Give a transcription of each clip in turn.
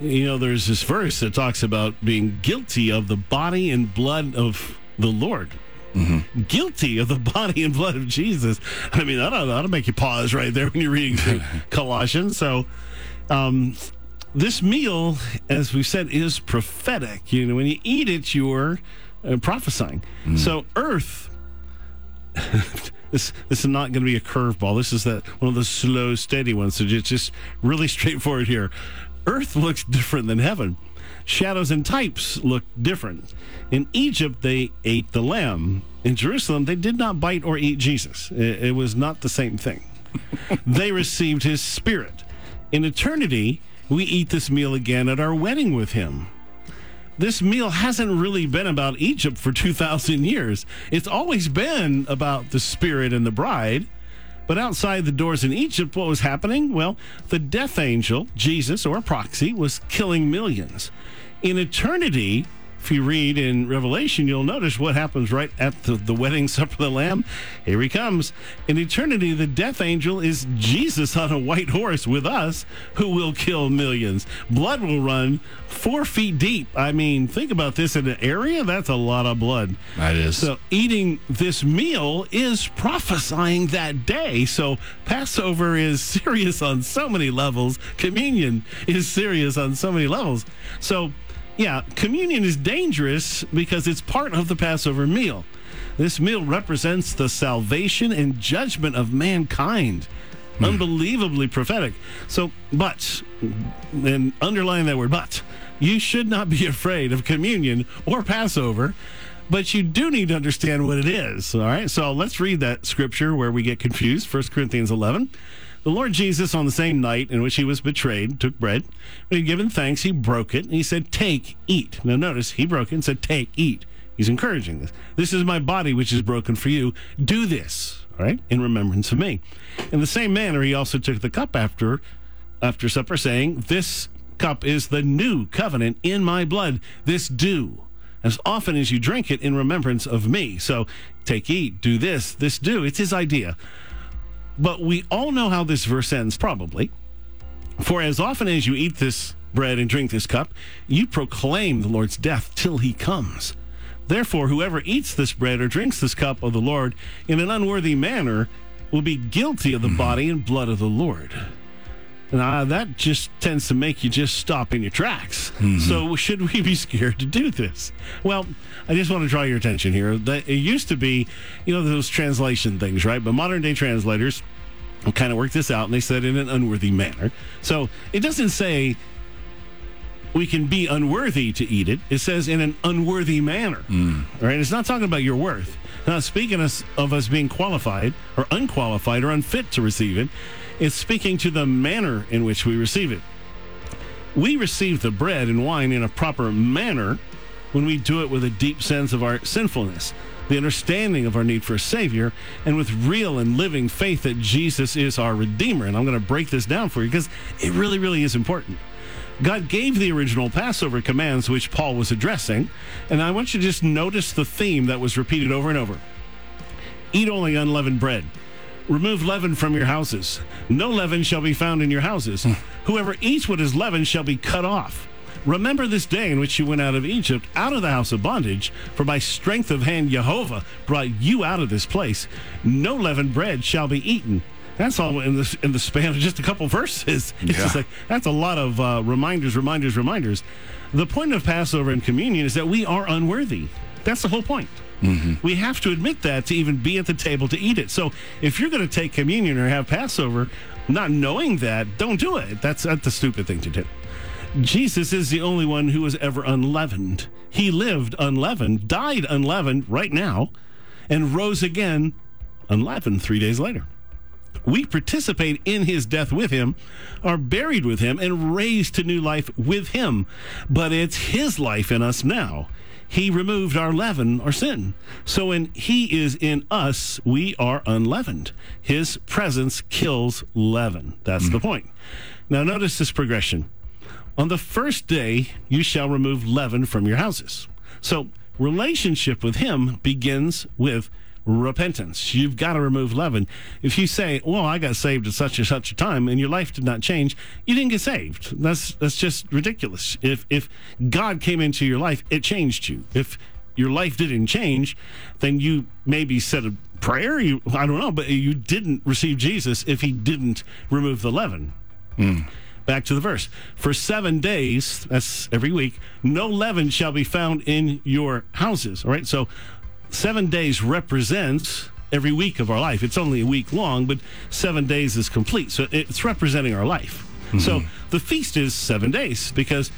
You know, there's this verse that talks about being guilty of the body and blood of the Lord. Mm-hmm. Guilty of the body and blood of Jesus. I mean, that ought, that ought to make you pause right there when you're reading Colossians. So, um, this meal, as we said, is prophetic. You know, when you eat it, you're uh, prophesying. Mm. So, earth. this this is not going to be a curveball. This is that one of the slow, steady ones. So just just really straightforward here. Earth looks different than heaven. Shadows and types look different. In Egypt, they ate the lamb. In Jerusalem, they did not bite or eat Jesus. It, it was not the same thing. they received his spirit. In eternity, we eat this meal again at our wedding with him. This meal hasn't really been about Egypt for 2,000 years. It's always been about the spirit and the bride. But outside the doors in Egypt, what was happening? Well, the death angel, Jesus or a proxy, was killing millions. In eternity, if you read in Revelation, you'll notice what happens right at the, the wedding supper of the Lamb. Here he comes. In eternity, the death angel is Jesus on a white horse with us who will kill millions. Blood will run four feet deep. I mean, think about this in an area, that's a lot of blood. That is. So, eating this meal is prophesying that day. So, Passover is serious on so many levels, communion is serious on so many levels. So, yeah, communion is dangerous because it's part of the Passover meal. This meal represents the salvation and judgment of mankind. Mm. Unbelievably prophetic. So, but, and underline that word, but, you should not be afraid of communion or Passover, but you do need to understand what it is. All right, so let's read that scripture where we get confused 1 Corinthians 11. The Lord Jesus, on the same night in which he was betrayed, took bread. When he had given thanks, he broke it, and he said, Take, eat. Now notice, he broke it and said, Take, eat. He's encouraging this. This is my body, which is broken for you. Do this, all right, in remembrance of me. In the same manner, he also took the cup after, after supper, saying, This cup is the new covenant in my blood. This do as often as you drink it in remembrance of me. So take, eat, do this, this do. It's his idea. But we all know how this verse ends, probably. For as often as you eat this bread and drink this cup, you proclaim the Lord's death till he comes. Therefore, whoever eats this bread or drinks this cup of the Lord in an unworthy manner will be guilty of the mm-hmm. body and blood of the Lord. Now, that just tends to make you just stop in your tracks. Mm-hmm. So, should we be scared to do this? Well, I just want to draw your attention here. That it used to be, you know, those translation things, right? But modern day translators kind of worked this out and they said in an unworthy manner. So, it doesn't say we can be unworthy to eat it. It says in an unworthy manner. Mm. Right? It's not talking about your worth. Not speaking of us being qualified or unqualified or unfit to receive it. It's speaking to the manner in which we receive it. We receive the bread and wine in a proper manner when we do it with a deep sense of our sinfulness, the understanding of our need for a Savior, and with real and living faith that Jesus is our Redeemer. And I'm going to break this down for you because it really, really is important. God gave the original Passover commands which Paul was addressing, and I want you to just notice the theme that was repeated over and over Eat only unleavened bread. Remove leaven from your houses. No leaven shall be found in your houses. Hmm. Whoever eats what is leavened shall be cut off. Remember this day in which you went out of Egypt, out of the house of bondage, for by strength of hand Jehovah brought you out of this place. No leavened bread shall be eaten. That's all in the in the span of just a couple verses. It's yeah. just like that's a lot of uh, reminders, reminders, reminders. The point of Passover and communion is that we are unworthy. That's the whole point. Mm-hmm. We have to admit that to even be at the table to eat it. So if you're going to take communion or have Passover, not knowing that, don't do it. That's, that's a stupid thing to do. Jesus is the only one who was ever unleavened. He lived unleavened, died unleavened right now, and rose again unleavened three days later. We participate in his death with him, are buried with him, and raised to new life with him. But it's his life in us now he removed our leaven or sin. So when he is in us, we are unleavened. His presence kills leaven. That's mm. the point. Now, notice this progression. On the first day, you shall remove leaven from your houses. So, relationship with him begins with repentance. You've got to remove leaven. If you say, "Well, I got saved at such and such a time," and your life did not change, you didn't get saved. That's that's just ridiculous. If if God came into your life, it changed you. If your life didn't change, then you maybe said a prayer. You I don't know, but you didn't receive Jesus if He didn't remove the leaven. Hmm. Back to the verse. For seven days, that's every week, no leaven shall be found in your houses. All right. So seven days represents every week of our life. It's only a week long, but seven days is complete. So it's representing our life. Mm-hmm. So the feast is seven days because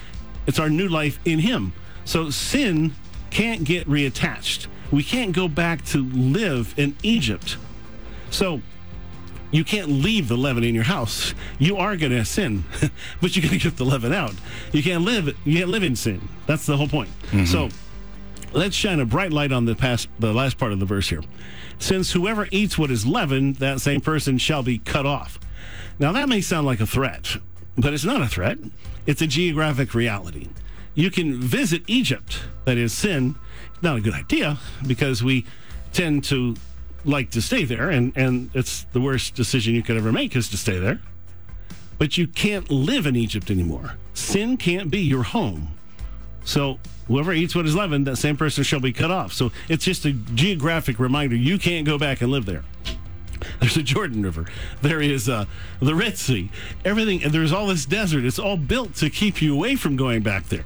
it's our new life in Him. So sin can't get reattached. We can't go back to live in Egypt. So you can't leave the leaven in your house. You are going to sin, but you're going to get the leaven out. You can't live. You can't live in sin. That's the whole point. Mm-hmm. So let's shine a bright light on the past, the last part of the verse here. Since whoever eats what is leavened, that same person shall be cut off. Now that may sound like a threat, but it's not a threat. It's a geographic reality. You can visit Egypt, that is sin. Not a good idea because we tend to like to stay there, and, and it's the worst decision you could ever make is to stay there. But you can't live in Egypt anymore. Sin can't be your home. So whoever eats what is leavened, that same person shall be cut off. So it's just a geographic reminder you can't go back and live there. There's a Jordan River. There is uh, the Red Sea. Everything, and there's all this desert. It's all built to keep you away from going back there.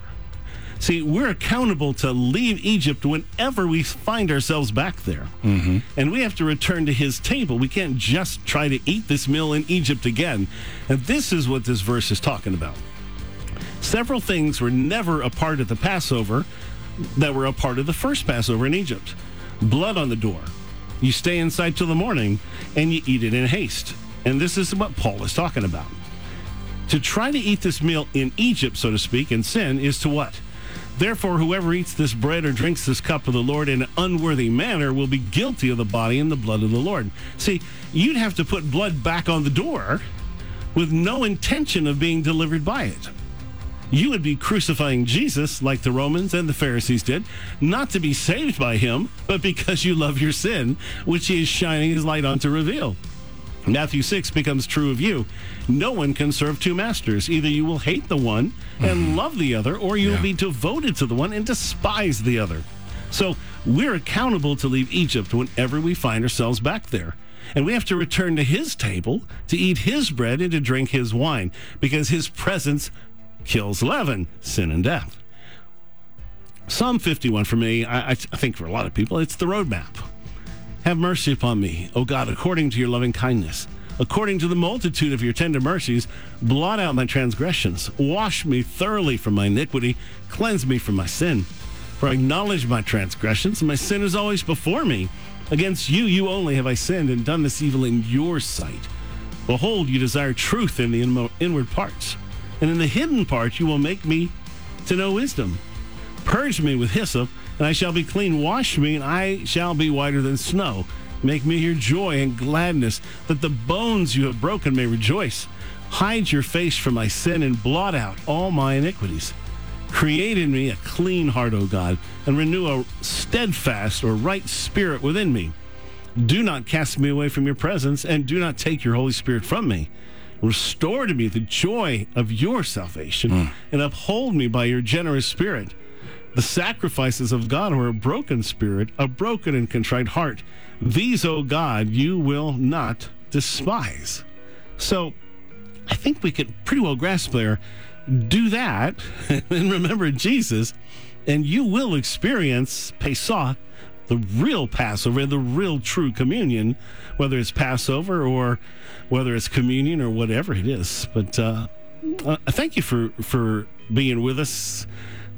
See, we're accountable to leave Egypt whenever we find ourselves back there. Mm-hmm. And we have to return to his table. We can't just try to eat this meal in Egypt again. And this is what this verse is talking about. Several things were never a part of the Passover that were a part of the first Passover in Egypt blood on the door. You stay inside till the morning and you eat it in haste. And this is what Paul is talking about. To try to eat this meal in Egypt, so to speak, in sin, is to what? Therefore, whoever eats this bread or drinks this cup of the Lord in an unworthy manner will be guilty of the body and the blood of the Lord. See, you'd have to put blood back on the door with no intention of being delivered by it. You would be crucifying Jesus like the Romans and the Pharisees did, not to be saved by him, but because you love your sin, which he is shining his light on to reveal. Matthew 6 becomes true of you. No one can serve two masters. Either you will hate the one and mm-hmm. love the other, or you will Yeah. be devoted to the one and despise the other. So we're accountable to leave Egypt whenever we find ourselves back there. And we have to return to his table to eat his bread and to drink his wine, because his presence kills leaven, sin, and death. Psalm 51 for me, I, I think for a lot of people, it's the roadmap. Have mercy upon me, O God, according to your loving kindness. According to the multitude of your tender mercies, blot out my transgressions. Wash me thoroughly from my iniquity. Cleanse me from my sin. For I acknowledge my transgressions, and my sin is always before me. Against you, you only have I sinned and done this evil in your sight. Behold, you desire truth in the inward parts, and in the hidden parts you will make me to know wisdom. Purge me with hyssop, and I shall be clean. Wash me, and I shall be whiter than snow. Make me hear joy and gladness, that the bones you have broken may rejoice. Hide your face from my sin and blot out all my iniquities. Create in me a clean heart, O God, and renew a steadfast or right spirit within me. Do not cast me away from your presence, and do not take your Holy Spirit from me. Restore to me the joy of your salvation, hmm. and uphold me by your generous spirit. The sacrifices of God are a broken spirit, a broken and contrite heart. These, O God, you will not despise. So I think we could pretty well grasp there. Do that and remember Jesus, and you will experience Pesach, the real Passover, the real true communion, whether it's Passover or whether it's communion or whatever it is. But uh, uh, thank you for for being with us.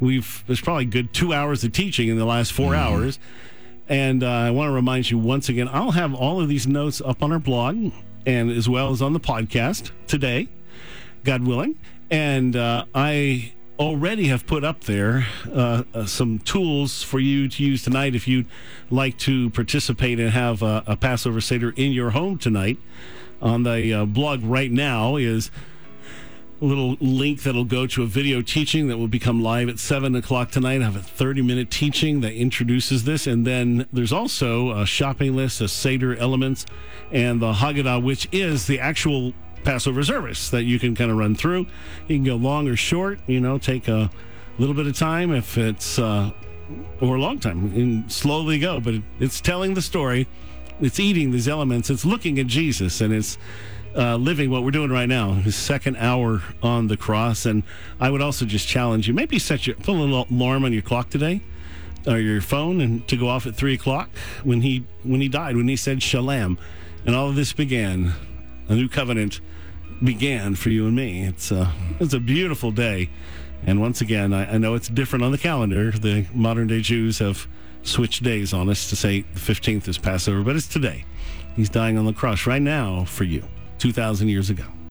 We've there's probably a good two hours of teaching in the last 4 hours, and uh, I want to remind you once again. I'll have all of these notes up on our blog and as well as on the podcast today, God willing. And uh, I already have put up there uh, uh, some tools for you to use tonight if you'd like to participate and have a, a Passover Seder in your home tonight. On the uh, blog right now is a little link that'll go to a video teaching that will become live at 7 o'clock tonight. I have a 30 minute teaching that introduces this. And then there's also a shopping list, a Seder elements, and the Haggadah, which is the actual Passover service that you can kind of run through. You can go long or short, you know, take a little bit of time if it's, uh, or a long time, and slowly go. But it's telling the story, it's eating these elements, it's looking at Jesus, and it's uh, living what we're doing right now, his second hour on the cross. And I would also just challenge you maybe set your put a little alarm on your clock today or your phone and to go off at three o'clock when he when he died, when he said Shalom. And all of this began. A new covenant began for you and me. It's a, it's a beautiful day. And once again, I, I know it's different on the calendar. The modern day Jews have switched days on us to say the 15th is Passover, but it's today. He's dying on the cross right now for you. 2,000 years ago.